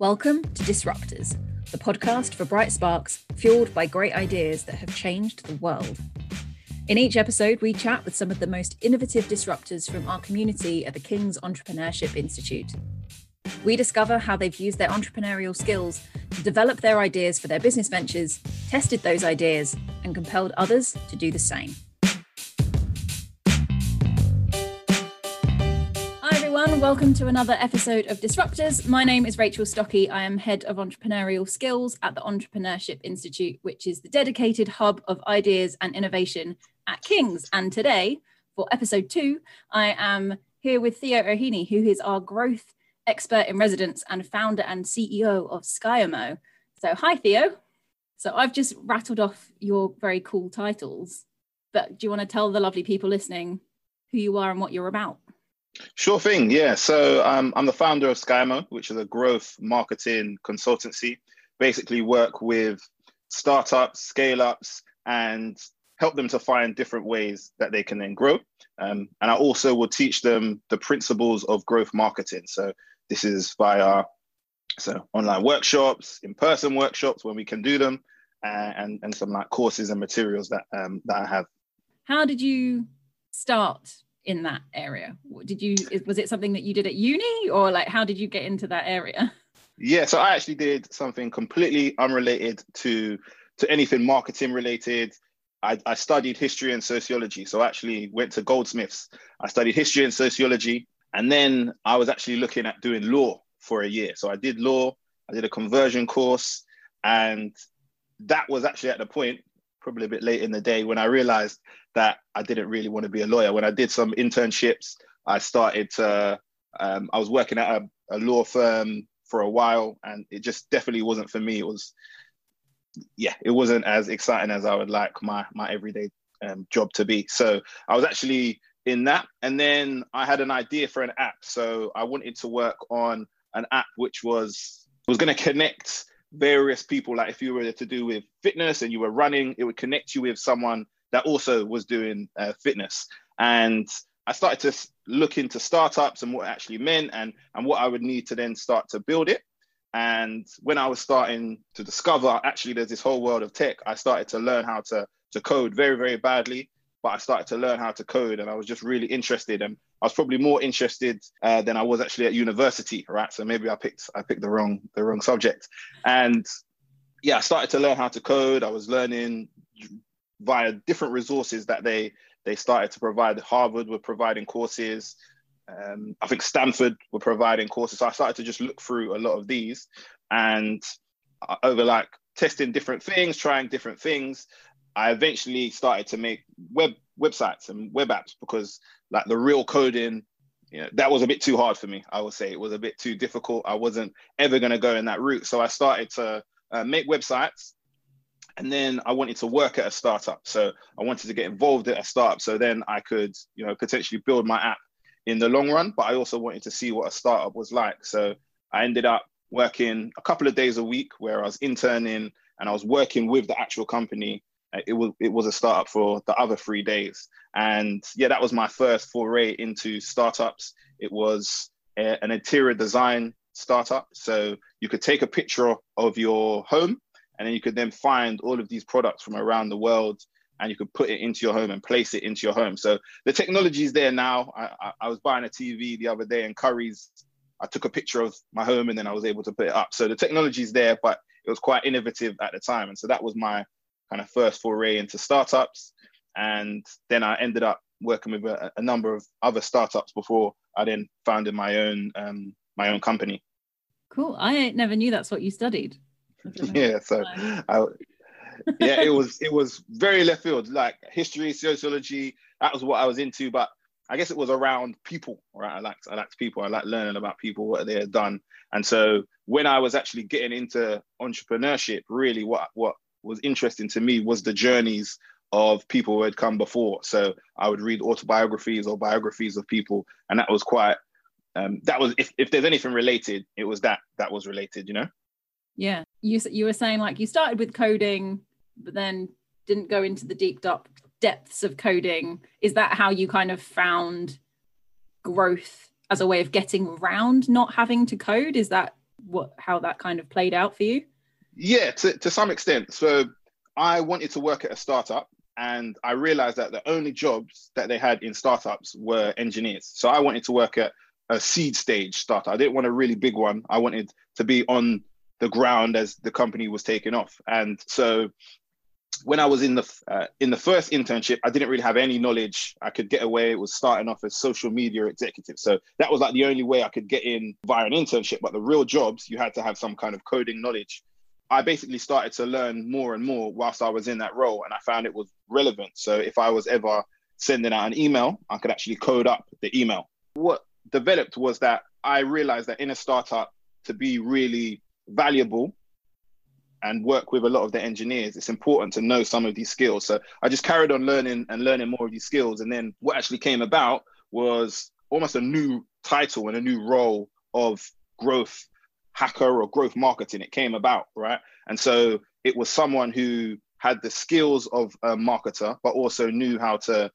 Welcome to Disruptors, the podcast for bright sparks fueled by great ideas that have changed the world. In each episode, we chat with some of the most innovative disruptors from our community at the King's Entrepreneurship Institute. We discover how they've used their entrepreneurial skills to develop their ideas for their business ventures, tested those ideas, and compelled others to do the same. Welcome to another episode of Disruptors. My name is Rachel Stocky. I am head of entrepreneurial skills at the Entrepreneurship Institute, which is the dedicated hub of ideas and innovation at King's. And today, for episode two, I am here with Theo Ohene, who is our growth expert in residence and founder and CEO of Skyamo. So, hi, Theo. So, I've just rattled off your very cool titles, but do you want to tell the lovely people listening who you are and what you're about? Sure thing. Yeah. So um, I'm the founder of Skyamo, which is a growth marketing consultancy. Basically, work with startups, scale ups, and help them to find different ways that they can then grow. Um, and I also will teach them the principles of growth marketing. So this is via so online workshops, in-person workshops when we can do them, uh, and and some like courses and materials that um, that I have. How did you start in that area? Did you was it something that you did at uni or like how did you get into that area? Yeah, so I actually did something completely unrelated to to anything marketing related. I, I studied history and sociology. So I actually went to Goldsmiths. I studied history and sociology. And then I was actually looking at doing law for a year. So I did law, I did a conversion course. And that was actually at the point probably a bit late in the day when I realized that I didn't really want to be a lawyer. When I did some internships, I started to, um, I was working at a, a, law firm for a while and it just definitely wasn't for me. It was, yeah, it wasn't as exciting as I would like my, my everyday um, job to be. So I was actually in that. And then I had an idea for an app. So I wanted to work on an app which was, was going to connect various people. Like if you were to do with fitness and you were running, it would connect you with someone that also was doing uh, fitness. And I started to look into startups and what it actually meant and, and what I would need to then start to build it. And when I was starting to discover actually there's this whole world of tech, I started to learn how to, to code very, very badly but I started to learn how to code and I was just really interested and I was probably more interested uh, than I was actually at university, right? So maybe I picked I picked the wrong the wrong subject. And yeah, I started to learn how to code. I was learning via different resources that they they started to provide. Harvard were providing courses. Um, I think Stanford were providing courses. So I started to just look through a lot of these and uh, over like testing different things, trying different things. I eventually started to make web websites and web apps because like the real coding, you know, that was a bit too hard for me. I would say it was a bit too difficult. I wasn't ever going to go in that route. So I started to uh, make websites and then I wanted to work at a startup. So I wanted to get involved at a startup. So then I could, you know, potentially build my app in the long run. But I also wanted to see what a startup was like. So I ended up working a couple of days a week where I was interning and I was working with the actual company Uh, it was it was a startup for the other three days. And yeah that was my first foray into startups. It was a, an interior design startup. So you could take a picture of your home and then you could then find all of these products from around the world and you could put it into your home and place it into your home. So the technology is there now. I, I, I was buying a tv the other day and Currys i took a picture of my home and then i was able to put it up. So the technology is there but it was quite innovative at the time. And so that was my kind of first foray into startups. And then I ended up working with a, a number of other startups before I then founded my own um, my own company. Cool. I never knew that's what you studied. Yeah. So, I, yeah, it was it was very left field, like history, sociology. That was what I was into, but I guess it was around people, right? I liked I liked people. I liked learning about people, what they had done. And so when I was actually getting into entrepreneurship, really what what was interesting to me was the journeys of people who had come before. So I would read autobiographies or biographies of people, and that was quite. Um, that was if, if there's anything related, it was that that was related, you know. Yeah, you you were saying like you started with coding, but then didn't go into the deep dark depths of coding. Is that how you kind of found growth as a way of getting around not having to code? Is that what how that kind of played out for you? Yeah, to, to some extent. So I wanted to work at a startup and I realized that the only jobs that they had in startups were engineers. So I wanted to work at a seed stage startup. I didn't want a really big one. I wanted to be on the ground as the company was taking off. And so when I was in the uh, in the first internship, I didn't really have any knowledge. I could get away. It was starting off as social media executive, so that was like the only way I could get in via an internship. But the real jobs, you had to have some kind of coding knowledge. I basically started to learn more and more whilst I was in that role, and I found it was relevant. So if I was ever sending out an email, I could actually code up the email. What developed was that I realized that in a startup, to be really valuable and work with a lot of the engineers, it's important to know some of these skills. So I just carried on learning and learning more of these skills. And then what actually came about was almost a new title and a new role of growth hacker or growth marketing. It came about, right? And so it was someone who had the skills of a marketer, but also knew how to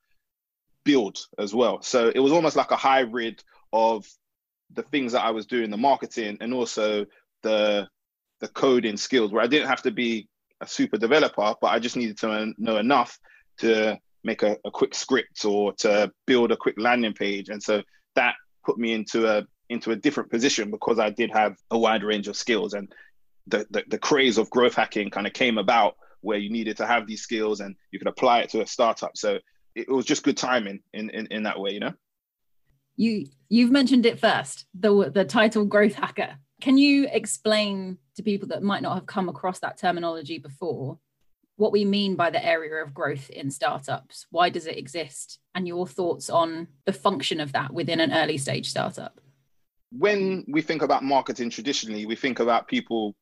build as well. So it was almost like a hybrid of the things that I was doing, the marketing and also the the coding skills where I didn't have to be a super developer, but I just needed to know enough to make a, a quick script or to build a quick landing page. And so that put me into a into a different position because I did have a wide range of skills and the, the, the craze of growth hacking kind of came about where you needed to have these skills and you could apply it to a startup. So it, was just good timing in, in, in that way, you know? You you've mentioned it first, the the title growth hacker. Can you explain to people that might not have come across that terminology before what we mean by the area of growth in startups? Why does it exist? And your thoughts on the function of that within an early stage startup? When we think about marketing traditionally, we think about people,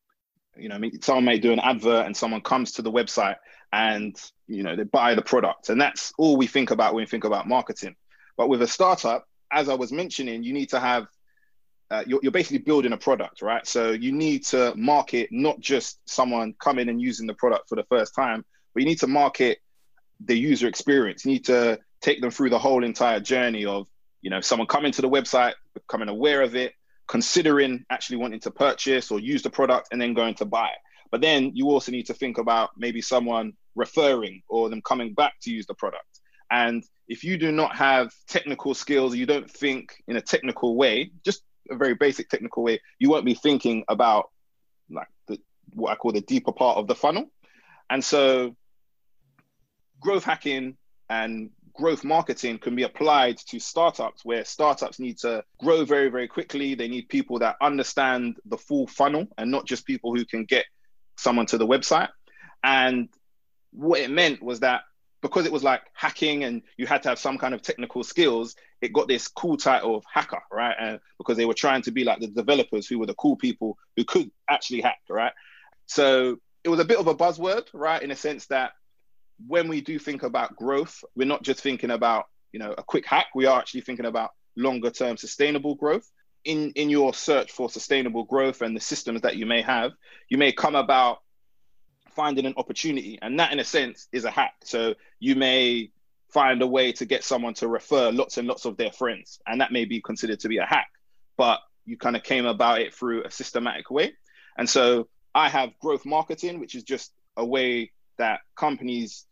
you know, someone may do an advert and someone comes to the website and, you know, they buy the product. And that's all we think about when we think about marketing. But with a startup, as I was mentioning, you need to have uh, you're, you're basically building a product, right? So you need to market not just someone coming and using the product for the first time, but you need to market the user experience. You need to take them through the whole entire journey of, you know, someone coming to the website, becoming aware of it, considering actually wanting to purchase or use the product, and then going to buy. It. But then you also need to think about maybe someone referring or them coming back to use the product. And if you do not have technical skills, you don't think in a technical way, just a very basic technical way, you won't be thinking about like the what I call the deeper part of the funnel. And so growth hacking and growth marketing can be applied to startups where startups need to grow very, very quickly. They need people that understand the full funnel and not just people who can get someone to the website. And what it meant was that because it was like hacking and you had to have some kind of technical skills, it got this cool title of hacker, right? And because they were trying to be like the developers who were the cool people who could actually hack, right? So it was a bit of a buzzword, right? In a sense that when we do think about growth, we're not just thinking about, you know, a quick hack. We are actually thinking about longer term sustainable growth. In in your search for sustainable growth and the systems that you may have, you may come about finding an opportunity. And that, in a sense, is a hack. So you may find a way to get someone to refer lots and lots of their friends. And that may be considered to be a hack, but you kind of came about it through a systematic way. And so I have growth marketing, which is just a way that companies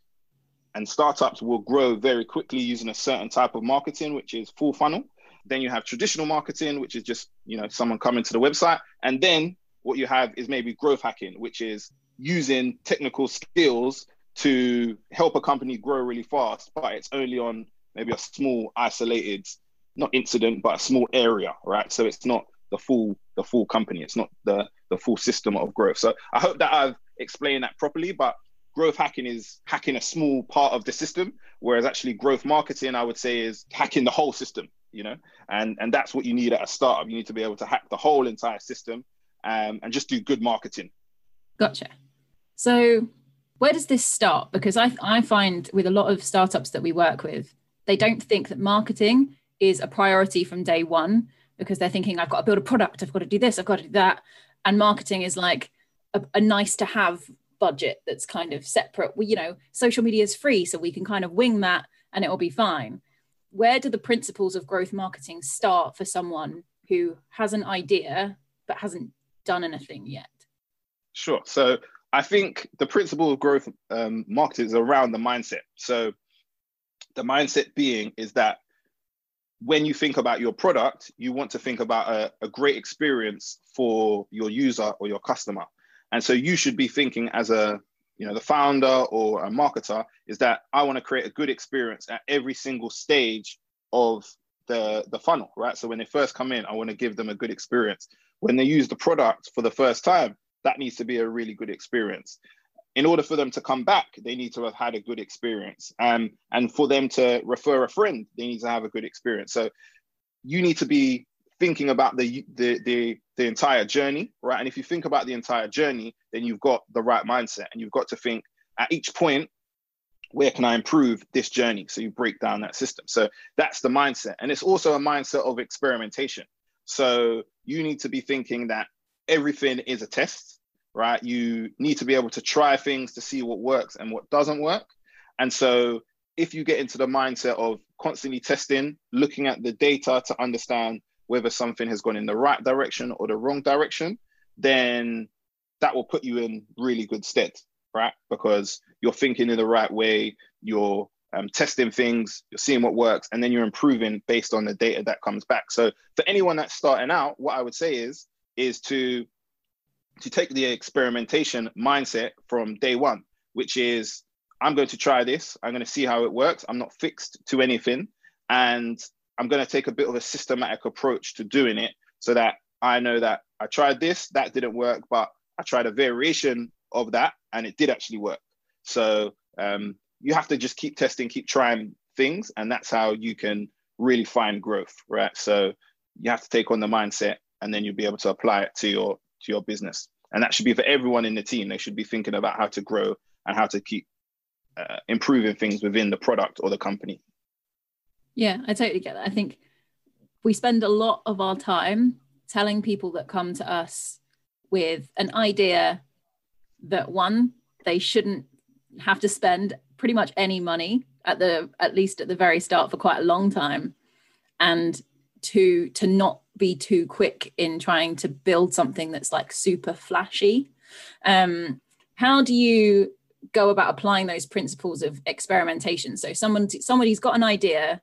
and startups will grow very quickly using a certain type of marketing, which is full funnel. Then you have traditional marketing, which is just, you know, someone coming to the website. And then what you have is maybe growth hacking, which is using technical skills to help a company grow really fast, but it's only on maybe a small isolated, not incident, but a small area, right? So it's not the full the full company. It's not the the full system of growth. So I hope that I've explained that properly. But growth hacking is hacking a small part of the system, whereas actually growth marketing, I would say, is hacking the whole system. You know, and and that's what you need at a startup. You need to be able to hack the whole entire system um, and just do good marketing. Gotcha. So, where does this start? Because I, I find with a lot of startups that we work with, they don't think that marketing is a priority from day one because they're thinking, I've got to build a product, I've got to do this, I've got to do that. And marketing is like a, a nice to have budget that's kind of separate. We, you know, social media is free, so we can kind of wing that and it will be fine. Where do the principles of growth marketing start for someone who has an idea but hasn't done anything yet? Sure. So I think the principle of growth um, marketing is around the mindset. So the mindset being is that when you think about your product, you want to think about a, a great experience for your user or your customer. And so you should be thinking as a you know the founder or a marketer is that I want to create a good experience at every single stage of the the funnel, right? So when they first come in, I want to give them a good experience. When they use the product for the first time, that needs to be a really good experience. In order for them to come back, they need to have had a good experience. Um, and for them to refer a friend, they need to have a good experience. So you need to be thinking about the, the the the entire journey, right? And if you think about the entire journey, then you've got the right mindset, and you've got to think at each point, where can I improve this journey? So you break down that system. So that's the mindset, and it's also a mindset of experimentation. So you need to be thinking that everything is a test, right? You need to be able to try things to see what works and what doesn't work. And so if you get into the mindset of constantly testing, looking at the data to understand whether something has gone in the right direction or the wrong direction, then that will put you in really good stead, right? Because you're thinking in the right way, you're um, testing things, you're seeing what works, and then you're improving based on the data that comes back. So for anyone that's starting out, what I would say is is to to take the experimentation mindset from day one, which is I'm going to try this, I'm going to see how it works. I'm not fixed to anything, and I'm going to take a bit of a systematic approach to doing it so that I know that I tried this, that didn't work, but I tried a variation of that and it did actually work. So um, you have to just keep testing, keep trying things, and that's how you can really find growth, right? So you have to take on the mindset and then you'll be able to apply it to your to your business and that should be for everyone in the team they should be thinking about how to grow and how to keep uh, improving things within the product or the company yeah i totally get that. I think we spend a lot of our time telling people that come to us with an idea that one they shouldn't have to spend pretty much any money at the at least at the very start for quite a long time and to to not be too quick in trying to build something that's like super flashy. Um how do you go about applying those principles of experimentation? So someone somebody's got an idea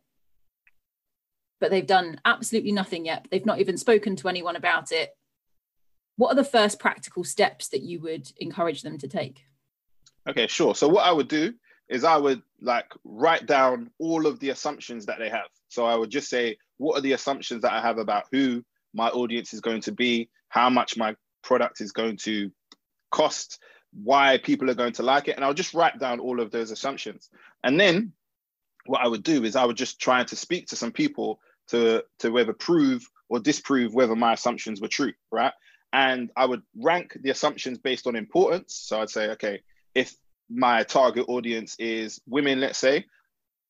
but they've done absolutely nothing yet. They've not even spoken to anyone about it. What are the first practical steps that you would encourage them to take? Okay sure. So what i would do is i would like write down all of the assumptions that they have. So i would just say what are the assumptions that I have about who my audience is going to be, how much my product is going to cost, why people are going to like it. And I'll just write down all of those assumptions. And then what I would do is I would just try to speak to some people to, to whether prove or disprove whether my assumptions were true, right? And I would rank the assumptions based on importance. So I'd say, okay, if my target audience is women, let's say,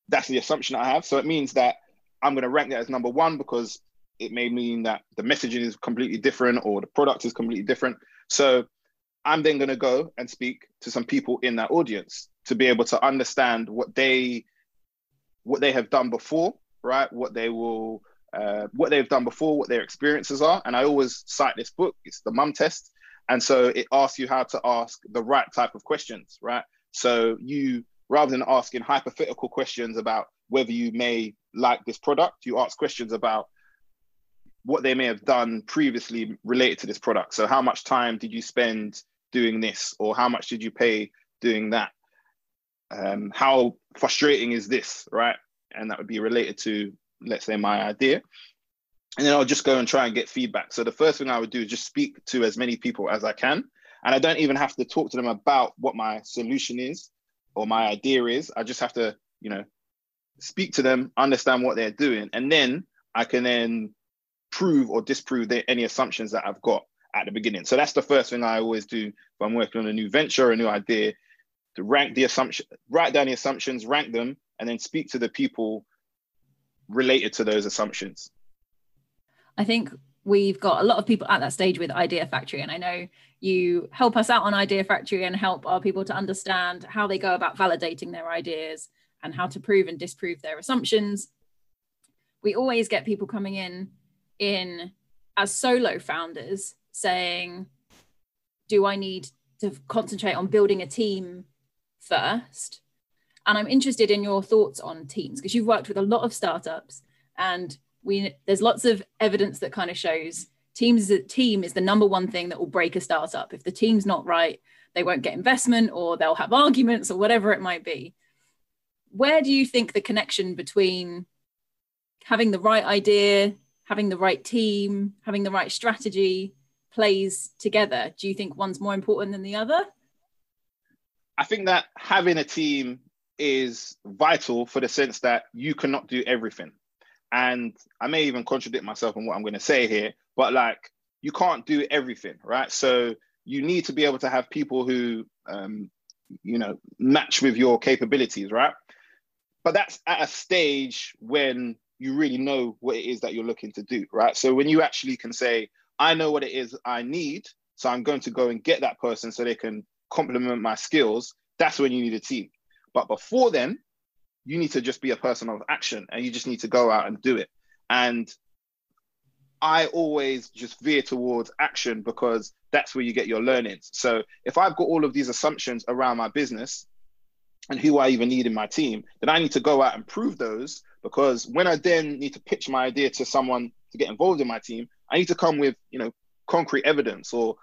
that's the assumption I have. So it means that I'm going to rank that as number one because it may mean that the messaging is completely different or the product is completely different. So I'm then going to go and speak to some people in that audience to be able to understand what they what they have done before, right? What they will uh, what they've done before, what their experiences are. And I always cite this book. It's the Mum Test, and so it asks you how to ask the right type of questions, right? So you rather than asking hypothetical questions about whether you may like this product, you ask questions about what they may have done previously related to this product. So, how much time did you spend doing this, or how much did you pay doing that? Um, how frustrating is this, right? And that would be related to, let's say, my idea. And then I'll just go and try and get feedback. So, the first thing I would do is just speak to as many people as I can. And I don't even have to talk to them about what my solution is or my idea is. I just have to, you know, speak to them, understand what they're doing, and then I can then prove or disprove any assumptions that I've got at the beginning. So that's the first thing I always do if I'm working on a new venture or a new idea to rank the assumption, write down the assumptions, rank them, and then speak to the people related to those assumptions. I think we've got a lot of people at that stage with Idea Factory, and I know you help us out on Idea Factory and help our people to understand how they go about validating their ideas and how to prove and disprove their assumptions. We always get people coming in in as solo founders saying, do I need to concentrate on building a team first? And I'm interested in your thoughts on teams because you've worked with a lot of startups and we there's lots of evidence that kind of shows teams team is the number one thing that will break a startup. If the team's not right, they won't get investment or they'll have arguments or whatever it might be. Where do you think the connection between having the right idea, having the right team, having the right strategy plays together? Do you think one's more important than the other? I think that having a team is vital for the sense that you cannot do everything. And I may even contradict myself in what I'm going to say here, but like you can't do everything, right? So you need to be able to have people who, um, you know, match with your capabilities, right? But that's at a stage when you really know what it is that you're looking to do, right? So when you actually can say, I know what it is I need, so I'm going to go and get that person so they can complement my skills, that's when you need a team. But before then, you need to just be a person of action and you just need to go out and do it. And I always just veer towards action because that's where you get your learnings. So if I've got all of these assumptions around my business and who I even need in my team, then I need to go out and prove those because when I then need to pitch my idea to someone to get involved in my team, I need to come with you know concrete evidence or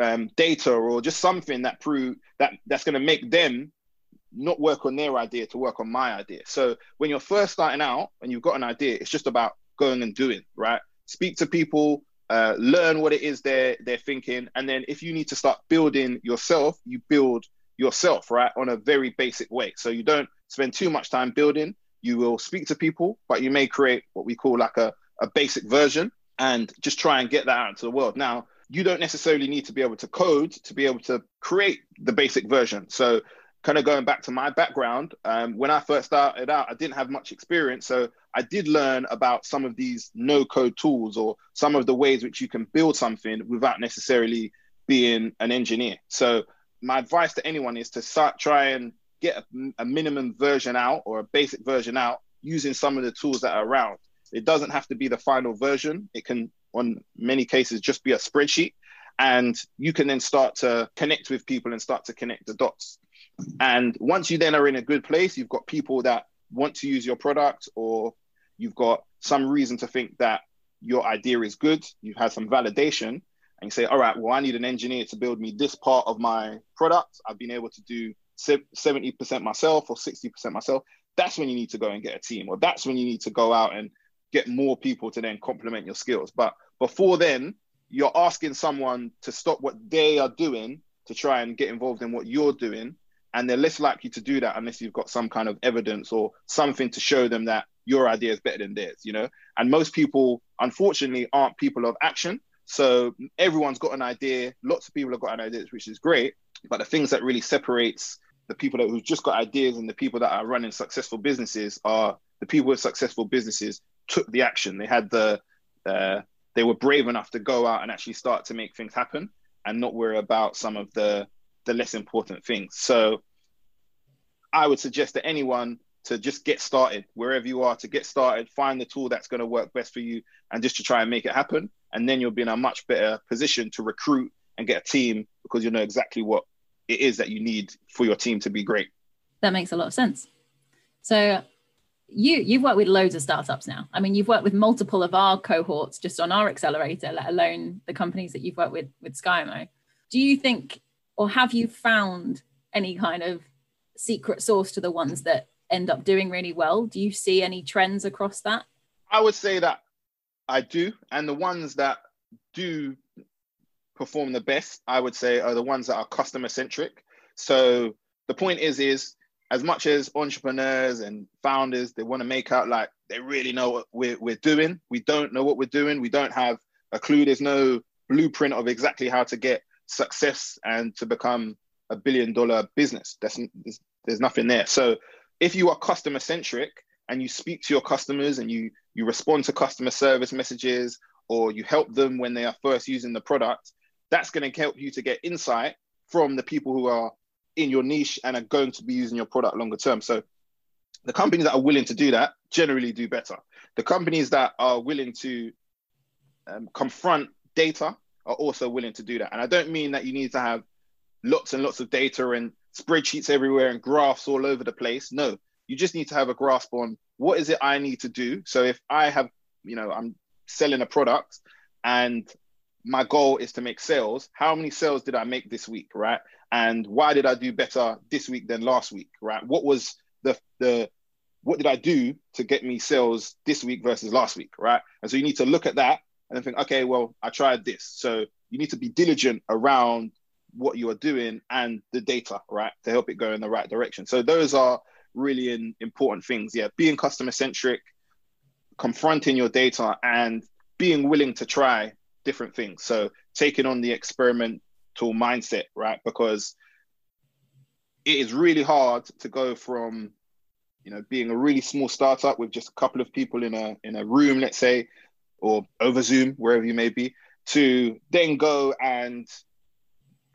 um, data or just something that prove that that's going to make them not work on their idea to work on my idea. So when you're first starting out and you've got an idea, it's just about going and doing, right? Speak to people, uh, learn what it is they're they're thinking, and then if you need to start building yourself, you build yourself, right, on a very basic way. So you don't spend too much time building. You will speak to people, but you may create what we call like a, a basic version and just try and get that out into the world. Now, you don't necessarily need to be able to code to be able to create the basic version. So, kind of going back to my background, um, when I first started out, I didn't have much experience. So, I did learn about some of these no code tools or some of the ways which you can build something without necessarily being an engineer. So, my advice to anyone is to start try and get a, a minimum version out or a basic version out using some of the tools that are around. It doesn't have to be the final version. It can, on many cases, just be a spreadsheet. And you can then start to connect with people and start to connect the dots. And once you then are in a good place, you've got people that want to use your product, or you've got some reason to think that your idea is good, you've had some validation, and you say, all right, well, I need an engineer to build me this part of my product. I've been able to do 70% myself or 60% myself. That's when you need to go and get a team, or that's when you need to go out and get more people to then complement your skills. But before then, you're asking someone to stop what they are doing to try and get involved in what you're doing. And they're less likely to do that unless you've got some kind of evidence or something to show them that your idea is better than theirs, you know? And most people, unfortunately, aren't people of action. So everyone's got an idea. Lots of people have got an idea, which is great. But the things that really separates the people that who've just got ideas and the people that are running successful businesses are the people with successful businesses took the action. They had the uh, they were brave enough to go out and actually start to make things happen and not worry about some of the the less important things. So I would suggest to anyone to just get started wherever you are to get started, find the tool that's going to work best for you and just to try and make it happen. And then you'll be in a much better position to recruit and get a team because you know exactly what it is that you need for your team to be great. That makes a lot of sense. So you you've worked with loads of startups now. I mean, you've worked with multiple of our cohorts just on our accelerator, let alone the companies that you've worked with with Skyamo. Do you think, or have you found any kind of secret source to the ones that end up doing really well? Do you see any trends across that? I would say that I do, and the ones that do perform the best, I would say, are the ones that are customer centric. So the point is, is as much as entrepreneurs and founders, they want to make out like they really know what we're, we're doing. We don't know what we're doing. We don't have a clue. There's no blueprint of exactly how to get success and to become a billion dollar business. That's, there's, there's nothing there. So if you are customer centric and you speak to your customers and you you respond to customer service messages or you help them when they are first using the product, that's going to help you to get insight from the people who are in your niche and are going to be using your product longer term. So the companies that are willing to do that generally do better. The companies that are willing to um, confront data are also willing to do that. And I don't mean that you need to have lots and lots of data and spreadsheets everywhere and graphs all over the place. No, you just need to have a grasp on what is it I need to do. So if I have, you know, I'm selling a product and my goal is to make sales, how many sales did I make this week, right? And why did I do better this week than last week, right? What was the the what did I do to get me sales this week versus last week, right? And so you need to look at that and then think, okay, well, I tried this. So you need to be diligent around what you are doing and the data, right, to help it go in the right direction. So those are really in, important things. Yeah, being customer centric, confronting your data, and being willing to try different things. So taking on the experimental mindset, right, because it is really hard to go from you know being a really small startup with just a couple of people in a in a room let's say or over zoom wherever you may be to then go and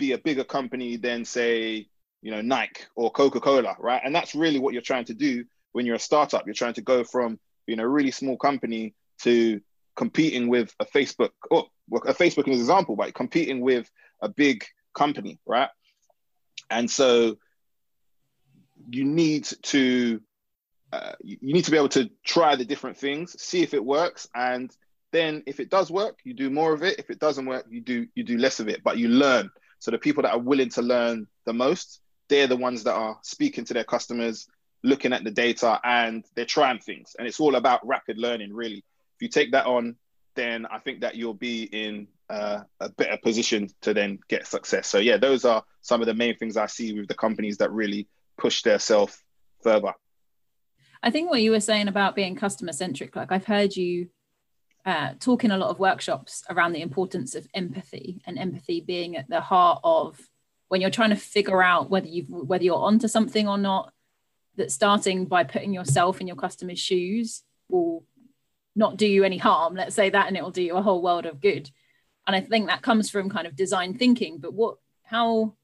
be a bigger company than say you know Nike or Coca-Cola, right? And that's really what you're trying to do when you're a startup. You're trying to go from being a really small company to competing with a Facebook. Oh, a Facebook is an example, but competing with a big company, right? And so you need to uh, you need to be able to try the different things, see if it works, and then if it does work, you do more of it. If it doesn't work, you do you do less of it, but you learn. So the people that are willing to learn the most, they're the ones that are speaking to their customers, looking at the data, and they're trying things. And it's all about rapid learning, really. If you take that on, then I think that you'll be in uh, a better position to then get success. So yeah, those are some of the main things I see with the companies that really push their self further. I think what you were saying about being customer centric, like I've heard you uh, talk in a lot of workshops around the importance of empathy and empathy being at the heart of when you're trying to figure out whether you whether you're onto something or not that starting by putting yourself in your customer's shoes will not do you any harm. Let's say that and it will do you a whole world of good. And i think that comes from kind of design thinking but what how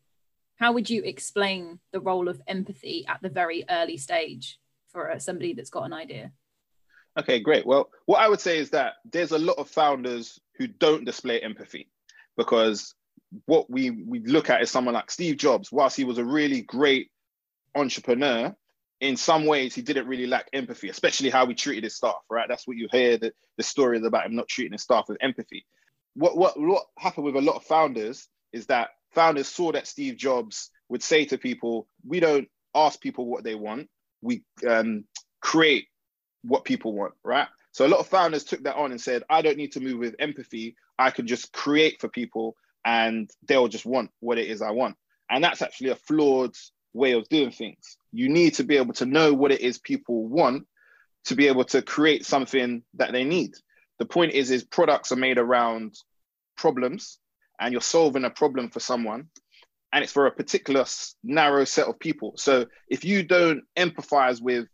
how would you explain the role of empathy at the very early stage for somebody that's got an idea Okay, great. Well, what I would say is that there's a lot of founders who don't display empathy because what we we look at is someone like Steve Jobs, whilst he was a really great entrepreneur, in some ways he didn't really lack empathy, especially how he treated his staff, right? That's what you hear that the stories about him not treating his staff with empathy. What what what happened with a lot of founders is that founders saw that Steve Jobs would say to people, we don't ask people what they want, we um, create what people want, right? So a lot of founders took that on and said, I don't need to move with empathy. I can just create for people and they'll just want what it is I want. And that's actually a flawed way of doing things. You need to be able to know what it is people want to be able to create something that they need. The point is, is products are made around problems and you're solving a problem for someone and it's for a particular narrow set of people. So if you don't empathize with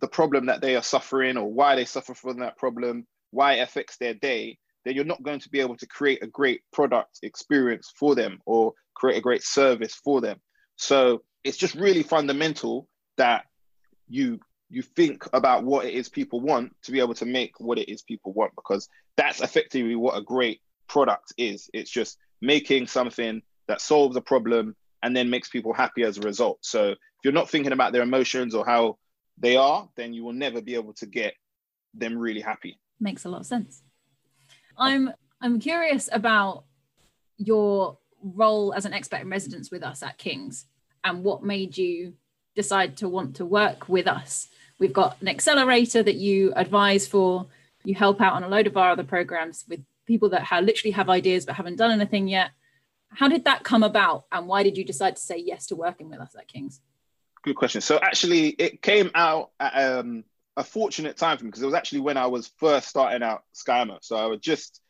the problem that they are suffering or why they suffer from that problem, why it affects their day, then you're not going to be able to create a great product experience for them or create a great service for them. So it's just really fundamental that you you think about what it is people want to be able to make what it is people want because that's effectively what a great product is. It's just making something that solves a problem and then makes people happy as a result. So if you're not thinking about their emotions or how they are, then you will never be able to get them really happy. Makes a lot of sense. I'm I'm curious about your role as an expert in residence with us at King's and what made you decide to want to work with us. We've got an accelerator that you advise for. You help out on a load of our other programs with people that have literally have ideas but haven't done anything yet. How did that come about and why did you decide to say yes to working with us at King's? Good question. So actually, it came out at um, a fortunate time for me because it was actually when I was first starting out Skyamo. So I was just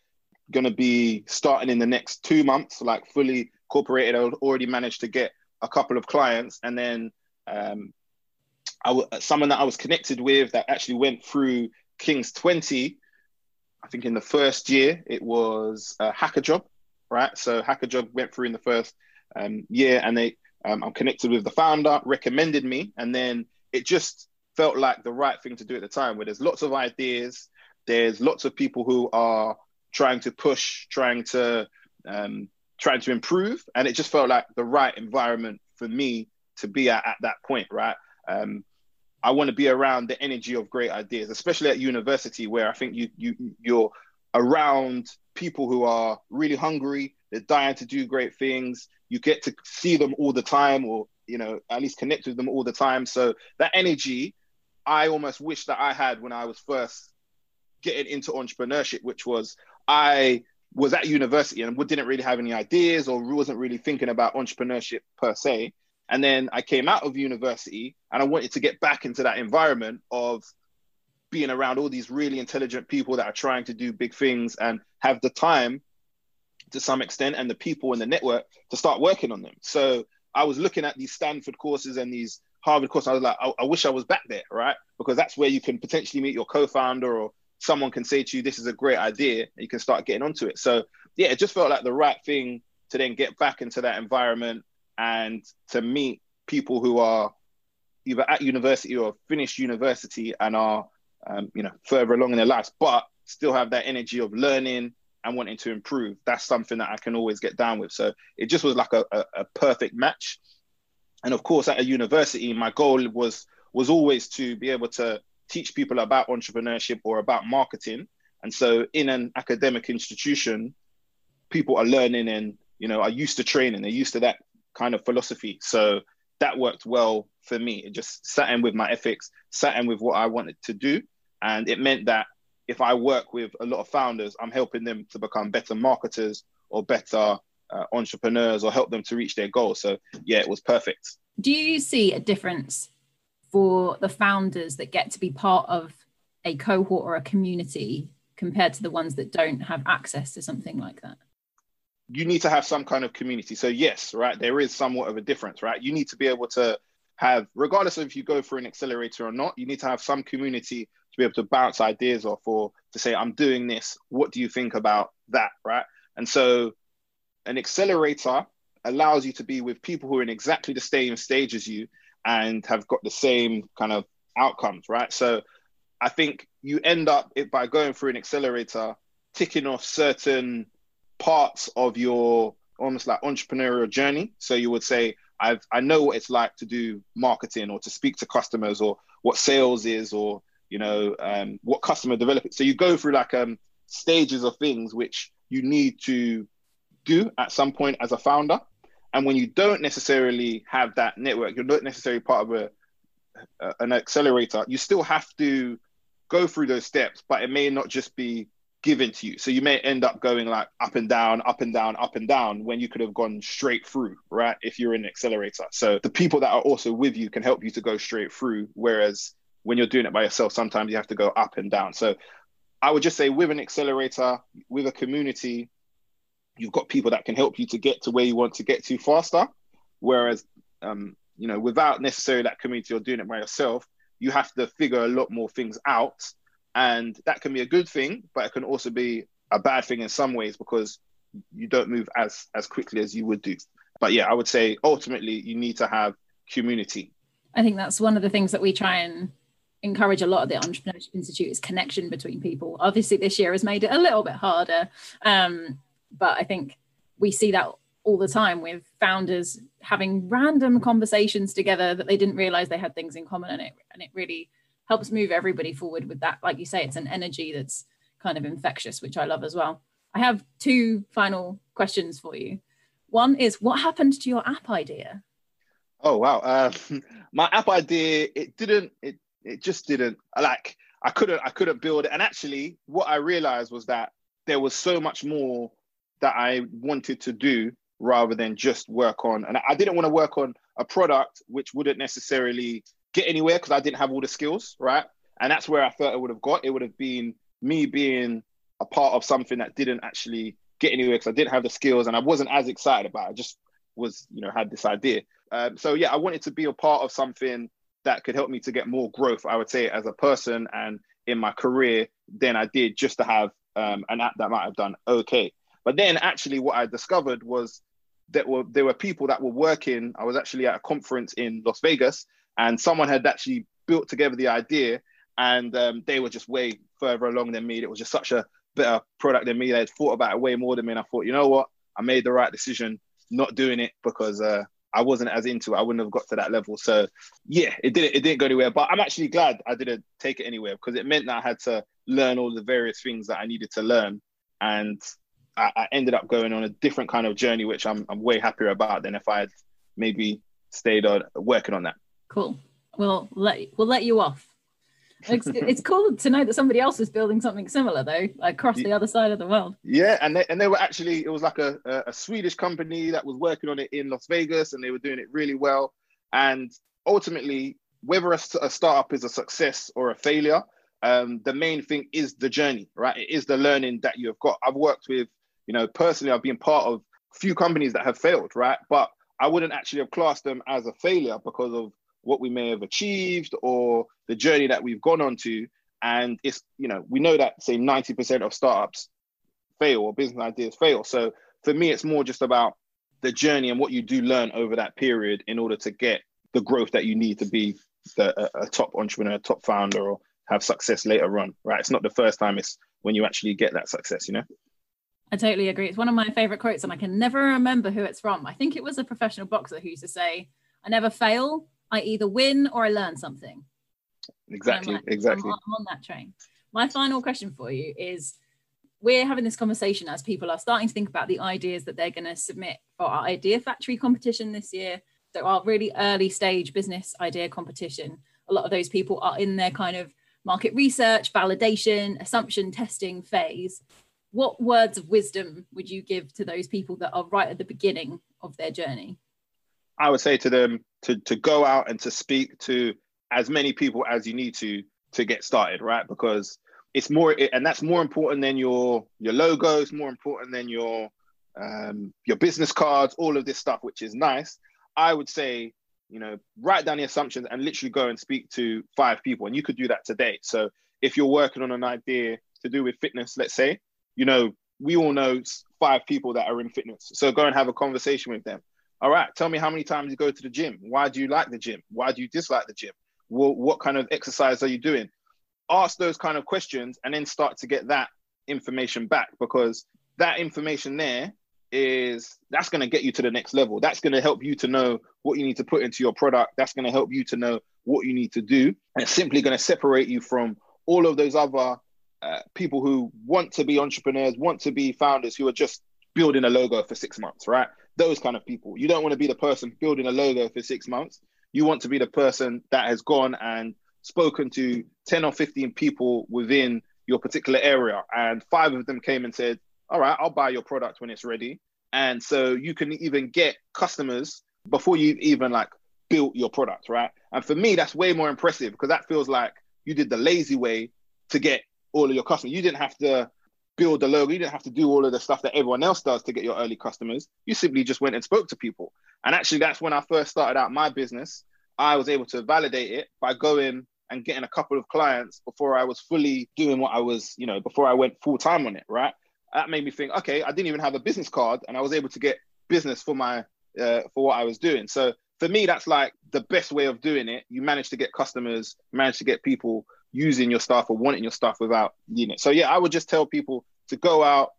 going to be starting in the next two months, like fully incorporated. I already managed to get a couple of clients, and then um, I w- someone that I was connected with that actually went through King's Twenty. I think in the first year it was a Hackajob, right? So Hackajob went through in the first um, year, and they um, I'm connected with the founder, recommended me, and then it just felt like the right thing to do at the time. Where there's lots of ideas, there's lots of people who are trying to push, trying to um, trying to improve. And it just felt like the right environment for me to be at at that point, right? Um, I want to be around the energy of great ideas, especially at university, where I think you you you're around people who are really hungry, they're dying to do great things. You get to see them all the time, or you know, at least connect with them all the time. So that energy, I almost wish that I had when I was first getting into entrepreneurship, which was I was at university and didn't really have any ideas or wasn't really thinking about entrepreneurship per se. And then I came out of university and I wanted to get back into that environment of being around all these really intelligent people that are trying to do big things and have the time to some extent and the people in the network to start working on them. So I was looking at these Stanford courses and these Harvard courses. I was like, I, I wish I was back there, right? Because that's where you can potentially meet your co-founder or someone can say to you, this is a great idea, and you can start getting onto it. So yeah, it just felt like the right thing to then get back into that environment and to meet people who are either at university or finished university and are um, you know further along in their lives, but still have that energy of learning and wanting to improve. That's something that I can always get down with. So it just was like a, a, a perfect match. And of course, at a university, my goal was was always to be able to teach people about entrepreneurship or about marketing. And so in an academic institution, people are learning and you know are used to training, they're used to that kind of philosophy. So that worked well for me. It just sat in with my ethics, sat in with what I wanted to do. And it meant that if I work with a lot of founders, I'm helping them to become better marketers or better uh, entrepreneurs or help them to reach their goals. So yeah, it was perfect. Do you see a difference for the founders that get to be part of a cohort or a community compared to the ones that don't have access to something like that? You need to have some kind of community. So yes, right, there is somewhat of a difference, right? You need to be able to have, regardless of if you go for an accelerator or not, you need to have some community to be able to bounce ideas off or to say, I'm doing this. What do you think about that? Right. And so an accelerator allows you to be with people who are in exactly the same stage as you and have got the same kind of outcomes. Right. So I think you end up it, by going through an accelerator, ticking off certain parts of your almost like entrepreneurial journey. So you would say, I've I know what it's like to do marketing or to speak to customers or what sales is or you know um, what customer development. So you go through like um, stages of things which you need to do at some point as a founder. And when you don't necessarily have that network, you're not necessarily part of a, a an accelerator. You still have to go through those steps, but it may not just be given to you. So you may end up going like up and down, up and down, up and down when you could have gone straight through, right? If you're in an accelerator. So the people that are also with you can help you to go straight through. Whereas when you're doing it by yourself, sometimes you have to go up and down. So I would just say with an accelerator, with a community, you've got people that can help you to get to where you want to get to faster. Whereas, um, you know, without necessarily that community or doing it by yourself, you have to figure a lot more things out and that can be a good thing but it can also be a bad thing in some ways because you don't move as as quickly as you would do. But yeah i would say ultimately you need to have community. I think that's one of the things that we try and encourage a lot of the entrepreneurship institute is connection between people. Obviously this year has made it a little bit harder um, but i think we see that all the time with founders having random conversations together that they didn't realize they had things in common and it and it really helps move everybody forward with that. Like you say, it's an energy that's kind of infectious, which I love as well. I have two final questions for you. One is what happened to your app idea? Oh wow. Uh, my app idea, it didn't, it it just didn't like I couldn't I couldn't build it. And actually what I realized was that there was so much more that I wanted to do rather than just work on. And I didn't want to work on a product which wouldn't necessarily get anywhere because I didn't have all the skills, right? And that's where I felt it would have got. It would have been me being a part of something that didn't actually get anywhere because I didn't have the skills and I wasn't as excited about it. I just was, you know, had this idea. Um, so yeah, I wanted to be a part of something that could help me to get more growth, I would say, as a person and in my career than I did just to have um, an app that might have done okay. But then actually what I discovered was that were there were people that were working. I was actually at a conference in Las Vegas and someone had actually built together the idea and um, they were just way further along than me. It was just such a better product than me. They had thought about it way more than me. And I thought, you know what? I made the right decision not doing it because uh, I wasn't as into it. I wouldn't have got to that level. So yeah, it didn't it didn't go anywhere. But I'm actually glad I didn't take it anywhere because it meant that I had to learn all the various things that I needed to learn. And I, I ended up going on a different kind of journey, which I'm I'm way happier about than if I had maybe stayed on working on that. Cool. Well, let we'll let you off. It's, it's cool to know that somebody else is building something similar though, across the other side of the world. Yeah, and they, and they were actually it was like a, a, a Swedish company that was working on it in Las Vegas, and they were doing it really well. And ultimately, whether a, a startup is a success or a failure, um, the main thing is the journey, right? It is the learning that you have got. I've worked with, you know, personally, I've been part of a few companies that have failed, right? But I wouldn't actually have classed them as a failure because of what we may have achieved or the journey that we've gone on to. And it's, you know, we know that say 90% of startups fail or business ideas fail. So for me, it's more just about the journey and what you do learn over that period in order to get the growth that you need to be the, a, a top entrepreneur, top founder, or have success later on, right? It's not the first time, it's when you actually get that success, you know? I totally agree. It's one of my favorite quotes, and I can never remember who it's from. I think it was a professional boxer who used to say, I never fail, I either win or I learn something. Exactly, like, exactly. I'm, I'm on that train. My final question for you is we're having this conversation as people are starting to think about the ideas that they're going to submit for our idea factory competition this year so our really early stage business idea competition a lot of those people are in their kind of market research validation assumption testing phase what words of wisdom would you give to those people that are right at the beginning of their journey I would say to them to to go out and to speak to as many people as you need to to get started, right? Because it's more, and that's more important than your your logos, more important than your um, your business cards, all of this stuff, which is nice. I would say, you know, write down the assumptions and literally go and speak to five people, and you could do that today. So if you're working on an idea to do with fitness, let's say, you know, we all know five people that are in fitness. So go and have a conversation with them all right, tell me how many times you go to the gym. Why do you like the gym? Why do you dislike the gym? Well, what kind of exercise are you doing? Ask those kind of questions and then start to get that information back because that information there is that's going to get you to the next level. That's going to help you to know what you need to put into your product. That's going to help you to know what you need to do. And it's simply going to separate you from all of those other uh, people who want to be entrepreneurs, want to be founders who are just building a logo for six months, right? Those kind of people. You don't want to be the person building a logo for six months. You want to be the person that has gone and spoken to 10 or 15 people within your particular area. And five of them came and said, All right, I'll buy your product when it's ready. And so you can even get customers before you even like built your product, right? And for me, that's way more impressive because that feels like you did the lazy way to get all of your customers. You didn't have to build the logo. You didn't have to do all of the stuff that everyone else does to get your early customers. You simply just went and spoke to people. And actually, that's when I first started out my business. I was able to validate it by going and getting a couple of clients before I was fully doing what I was, you know, before I went full time on it, right? That made me think, okay, I didn't even have a business card and I was able to get business for my, uh, for what I was doing. So for me, that's like the best way of doing it. You manage to get customers, manage to get people using your stuff or wanting your stuff without needing it. So yeah, I would just tell people to go out,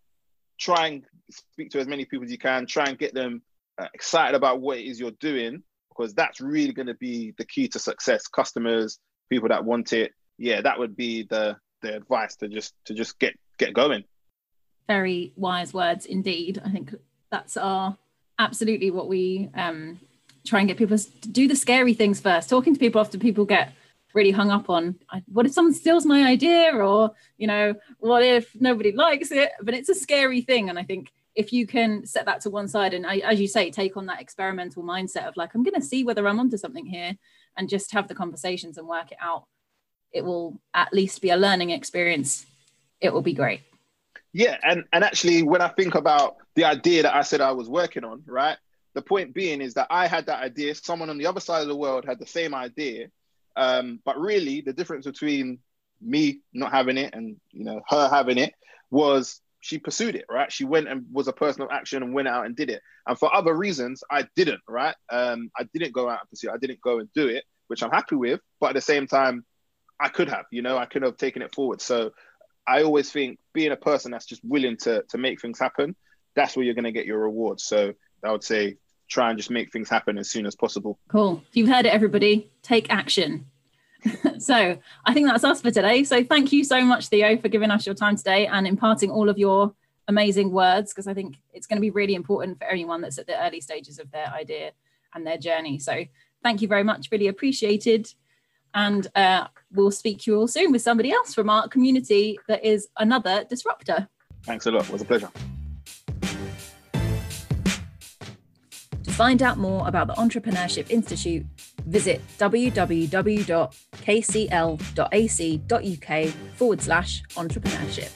try and speak to as many people as you can, try and get them uh, excited about what it is you're doing, because that's really going to be the key to success. Customers, people that want it. Yeah, that would be the the advice to just to just get get going. Very wise words indeed. I think that's our absolutely what we um, try and get people to do the scary things first. Talking to people after people get really hung up on what if someone steals my idea or you know what if nobody likes it? But it's a scary thing. And i think if you can set that to one side and I, as you say take on that experimental mindset of like i'm going to see whether i'm onto something here and just have the conversations and work it out it will at least be a learning experience. It will be great. Yeah. And and actually when i think about the idea that i said i was working on right? The point being is that i had that idea someone on the other side of the world had the same idea um, but really, the difference between me not having it and you know her having it was she pursued it, right? She went and was a person of action and went out and did it. And for other reasons, I didn't, right? Um, I didn't go out and pursue it. I didn't go and do it, which I'm happy with. But at the same time, I could have, you know, I could have taken it forward. So I always think being a person that's just willing to to make things happen, that's where you're going to get your rewards. So I would say try and just make things happen as soon as possible. Cool. You've heard it, everybody. Take action. so I think that's us for today. So thank you so much, Theo, for giving us your time today and imparting all of your amazing words, because I think it's going to be really important for anyone that's at the early stages of their idea and their journey. So thank you very much. Really appreciated. And uh, we'll speak to you all soon with somebody else from our community that is another disruptor. Thanks a lot. It was a pleasure. Find out more about the Entrepreneurship Institute, visit www.kcl.ac.uk forward slash entrepreneurship.